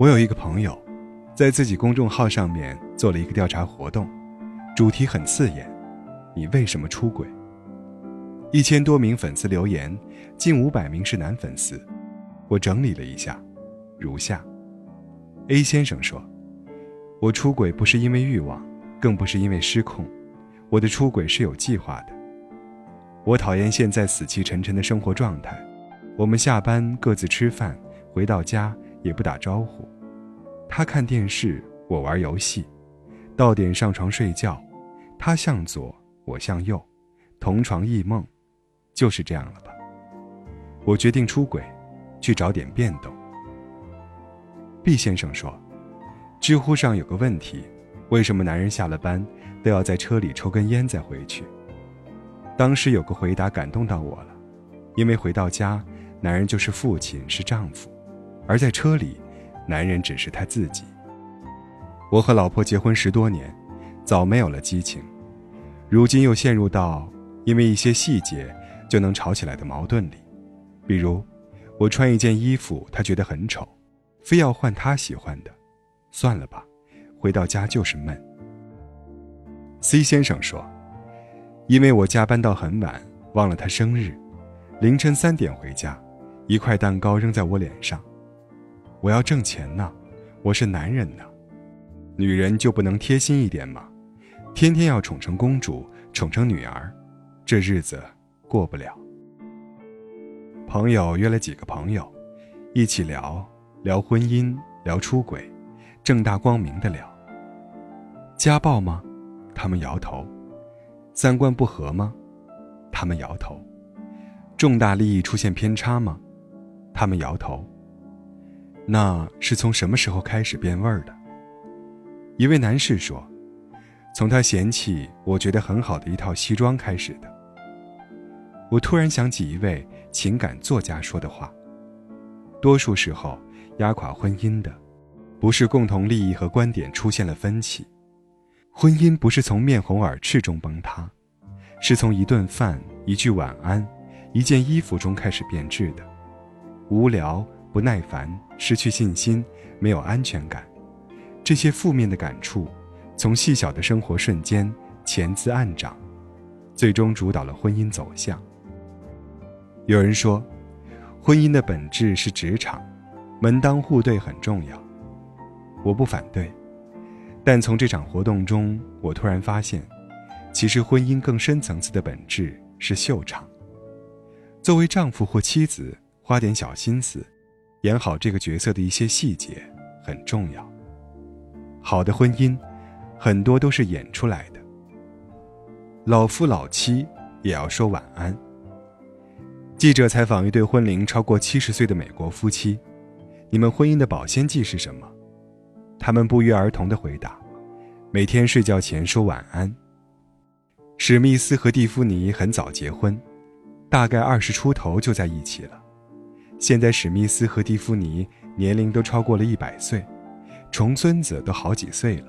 我有一个朋友，在自己公众号上面做了一个调查活动，主题很刺眼：你为什么出轨？一千多名粉丝留言，近五百名是男粉丝。我整理了一下，如下：A 先生说，我出轨不是因为欲望，更不是因为失控，我的出轨是有计划的。我讨厌现在死气沉沉的生活状态，我们下班各自吃饭，回到家也不打招呼。他看电视，我玩游戏，到点上床睡觉，他向左，我向右，同床异梦，就是这样了吧？我决定出轨，去找点变动。毕先生说，知乎上有个问题：为什么男人下了班都要在车里抽根烟再回去？当时有个回答感动到我了，因为回到家，男人就是父亲，是丈夫，而在车里，男人只是他自己。我和老婆结婚十多年，早没有了激情，如今又陷入到因为一些细节就能吵起来的矛盾里，比如，我穿一件衣服，他觉得很丑，非要换他喜欢的，算了吧，回到家就是闷。C 先生说。因为我加班到很晚，忘了他生日，凌晨三点回家，一块蛋糕扔在我脸上。我要挣钱呢，我是男人呢，女人就不能贴心一点吗？天天要宠成公主，宠成女儿，这日子过不了。朋友约了几个朋友，一起聊聊婚姻，聊出轨，正大光明的聊。家暴吗？他们摇头。三观不合吗？他们摇头。重大利益出现偏差吗？他们摇头。那是从什么时候开始变味儿的？一位男士说：“从他嫌弃我觉得很好的一套西装开始的。”我突然想起一位情感作家说的话：“多数时候，压垮婚姻的，不是共同利益和观点出现了分歧。”婚姻不是从面红耳赤中崩塌，是从一顿饭、一句晚安、一件衣服中开始变质的。无聊、不耐烦、失去信心、没有安全感，这些负面的感触，从细小的生活瞬间潜滋暗长，最终主导了婚姻走向。有人说，婚姻的本质是职场，门当户对很重要，我不反对。但从这场活动中，我突然发现，其实婚姻更深层次的本质是秀场。作为丈夫或妻子，花点小心思，演好这个角色的一些细节很重要。好的婚姻，很多都是演出来的。老夫老妻也要说晚安。记者采访一对婚龄超过七十岁的美国夫妻：“你们婚姻的保鲜剂是什么？”他们不约而同的回答：“每天睡觉前说晚安。”史密斯和蒂芙尼很早结婚，大概二十出头就在一起了。现在史密斯和蒂芙尼年龄都超过了一百岁，重孙子都好几岁了。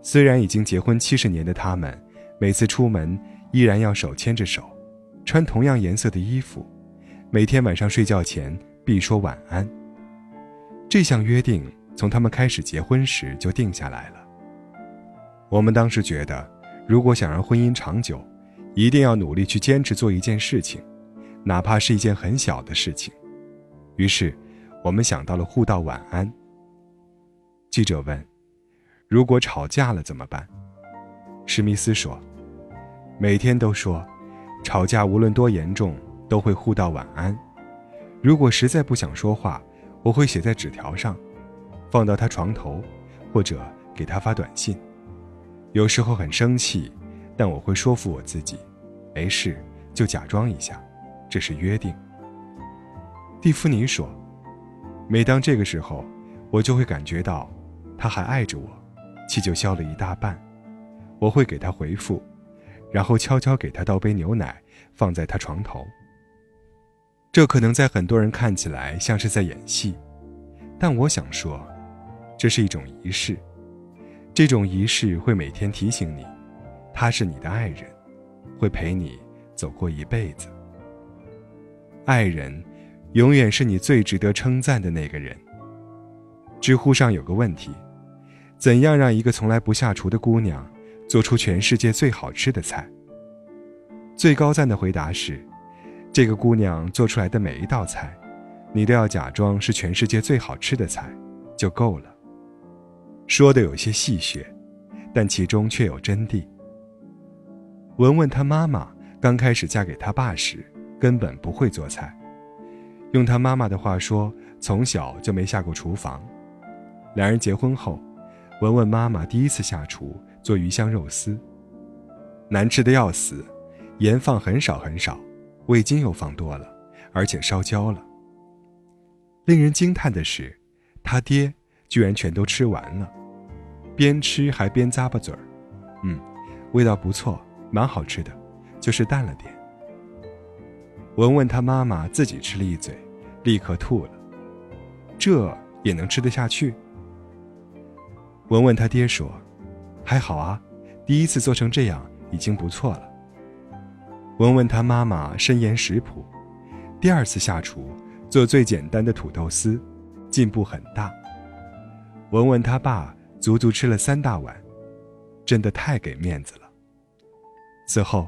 虽然已经结婚七十年的他们，每次出门依然要手牵着手，穿同样颜色的衣服，每天晚上睡觉前必说晚安。这项约定。从他们开始结婚时就定下来了。我们当时觉得，如果想让婚姻长久，一定要努力去坚持做一件事情，哪怕是一件很小的事情。于是，我们想到了互道晚安。记者问：“如果吵架了怎么办？”史密斯说：“每天都说，吵架无论多严重，都会互道晚安。如果实在不想说话，我会写在纸条上。”放到他床头，或者给他发短信。有时候很生气，但我会说服我自己，没事，就假装一下，这是约定。蒂芙尼说：“每当这个时候，我就会感觉到，他还爱着我，气就消了一大半。我会给他回复，然后悄悄给他倒杯牛奶，放在他床头。这可能在很多人看起来像是在演戏，但我想说。”这是一种仪式，这种仪式会每天提醒你，他是你的爱人，会陪你走过一辈子。爱人，永远是你最值得称赞的那个人。知乎上有个问题：怎样让一个从来不下厨的姑娘做出全世界最好吃的菜？最高赞的回答是：这个姑娘做出来的每一道菜，你都要假装是全世界最好吃的菜，就够了。说的有些戏谑，但其中却有真谛。文文她妈妈刚开始嫁给他爸时，根本不会做菜。用他妈妈的话说，从小就没下过厨房。两人结婚后，文文妈妈第一次下厨做鱼香肉丝，难吃的要死，盐放很少很少，味精又放多了，而且烧焦了。令人惊叹的是，他爹居然全都吃完了，边吃还边咂巴嘴儿，嗯，味道不错，蛮好吃的，就是淡了点。文文他妈妈自己吃了一嘴，立刻吐了。这也能吃得下去？文文他爹说：“还好啊，第一次做成这样已经不错了。”文文他妈妈深研食谱，第二次下厨做最简单的土豆丝，进步很大。文文他爸足足吃了三大碗，真的太给面子了。此后，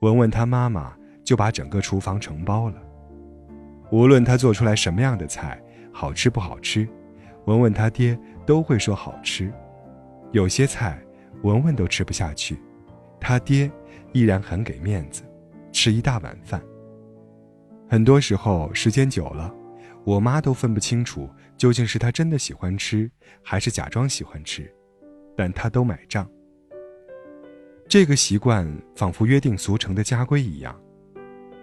文文他妈妈。就把整个厨房承包了。无论他做出来什么样的菜，好吃不好吃，文文他爹都会说好吃。有些菜文文都吃不下去，他爹依然很给面子，吃一大碗饭。很多时候时间久了，我妈都分不清楚究竟是他真的喜欢吃，还是假装喜欢吃，但他都买账。这个习惯仿佛约定俗成的家规一样。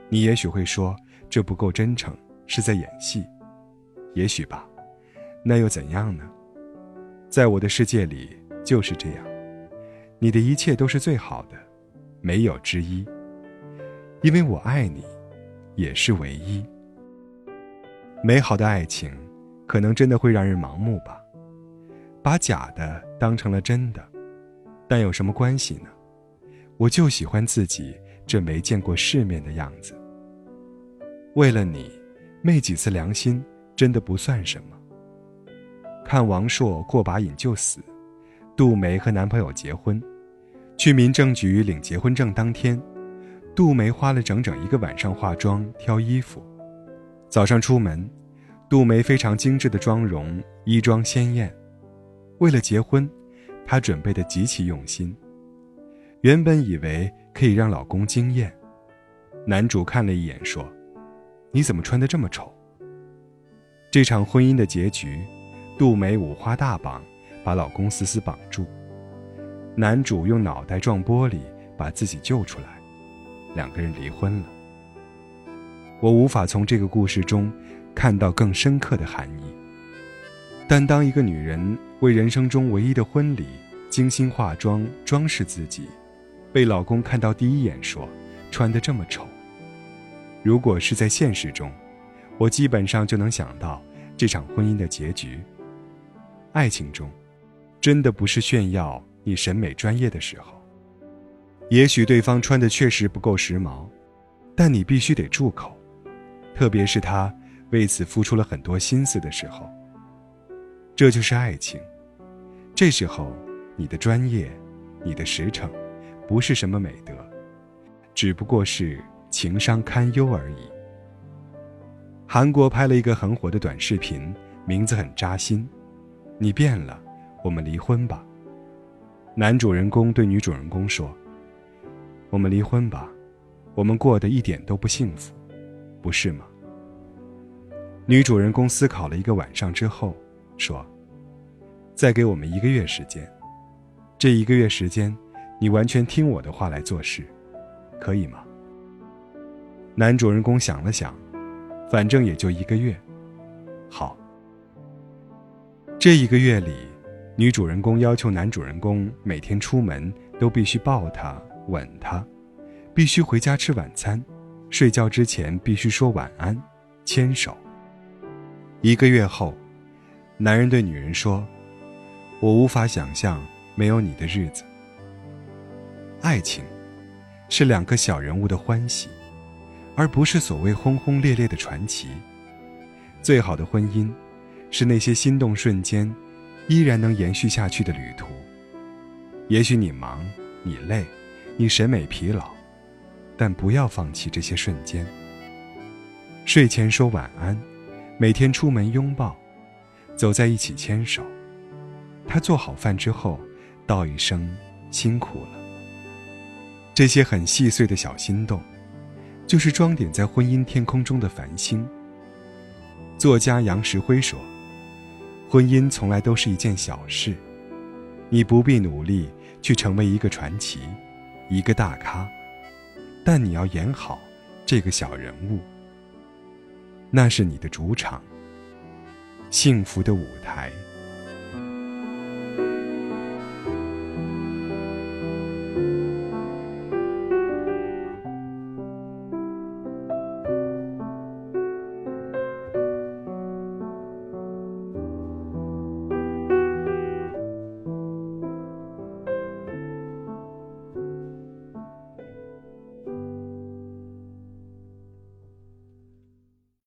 你也许会说，这不够真诚，是在演戏。也许吧，那又怎样呢？在我的世界里就是这样，你的一切都是最好的，没有之一。因为我爱你，也是唯一。美好的爱情，可能真的会让人盲目吧，把假的当成了真的，但有什么关系呢？我就喜欢自己这没见过世面的样子。为了你，昧几次良心真的不算什么。看王朔过把瘾就死，杜梅和男朋友结婚，去民政局领结婚证当天，杜梅花了整整一个晚上化妆挑衣服。早上出门，杜梅非常精致的妆容，衣装鲜艳。为了结婚，她准备的极其用心。原本以为可以让老公惊艳，男主看了一眼说。你怎么穿的这么丑？这场婚姻的结局，杜梅五花大绑，把老公死死绑住。男主用脑袋撞玻璃，把自己救出来，两个人离婚了。我无法从这个故事中看到更深刻的含义。但当一个女人为人生中唯一的婚礼精心化妆装饰自己，被老公看到第一眼说穿的这么丑。如果是在现实中，我基本上就能想到这场婚姻的结局。爱情中，真的不是炫耀你审美专业的时候。也许对方穿的确实不够时髦，但你必须得住口，特别是他为此付出了很多心思的时候。这就是爱情。这时候，你的专业，你的实诚，不是什么美德，只不过是。情商堪忧而已。韩国拍了一个很火的短视频，名字很扎心。你变了，我们离婚吧。男主人公对女主人公说：“我们离婚吧，我们过得一点都不幸福，不是吗？”女主人公思考了一个晚上之后，说：“再给我们一个月时间，这一个月时间，你完全听我的话来做事，可以吗？”男主人公想了想，反正也就一个月，好。这一个月里，女主人公要求男主人公每天出门都必须抱她、吻她，必须回家吃晚餐，睡觉之前必须说晚安、牵手。一个月后，男人对女人说：“我无法想象没有你的日子。”爱情，是两个小人物的欢喜。而不是所谓轰轰烈烈的传奇。最好的婚姻，是那些心动瞬间，依然能延续下去的旅途。也许你忙，你累，你审美疲劳，但不要放弃这些瞬间。睡前说晚安，每天出门拥抱，走在一起牵手。他做好饭之后，道一声辛苦了。这些很细碎的小心动，就是装点在婚姻天空中的繁星。作家杨石辉说：“婚姻从来都是一件小事，你不必努力去成为一个传奇，一个大咖，但你要演好这个小人物。”那是你的主场，幸福的舞台。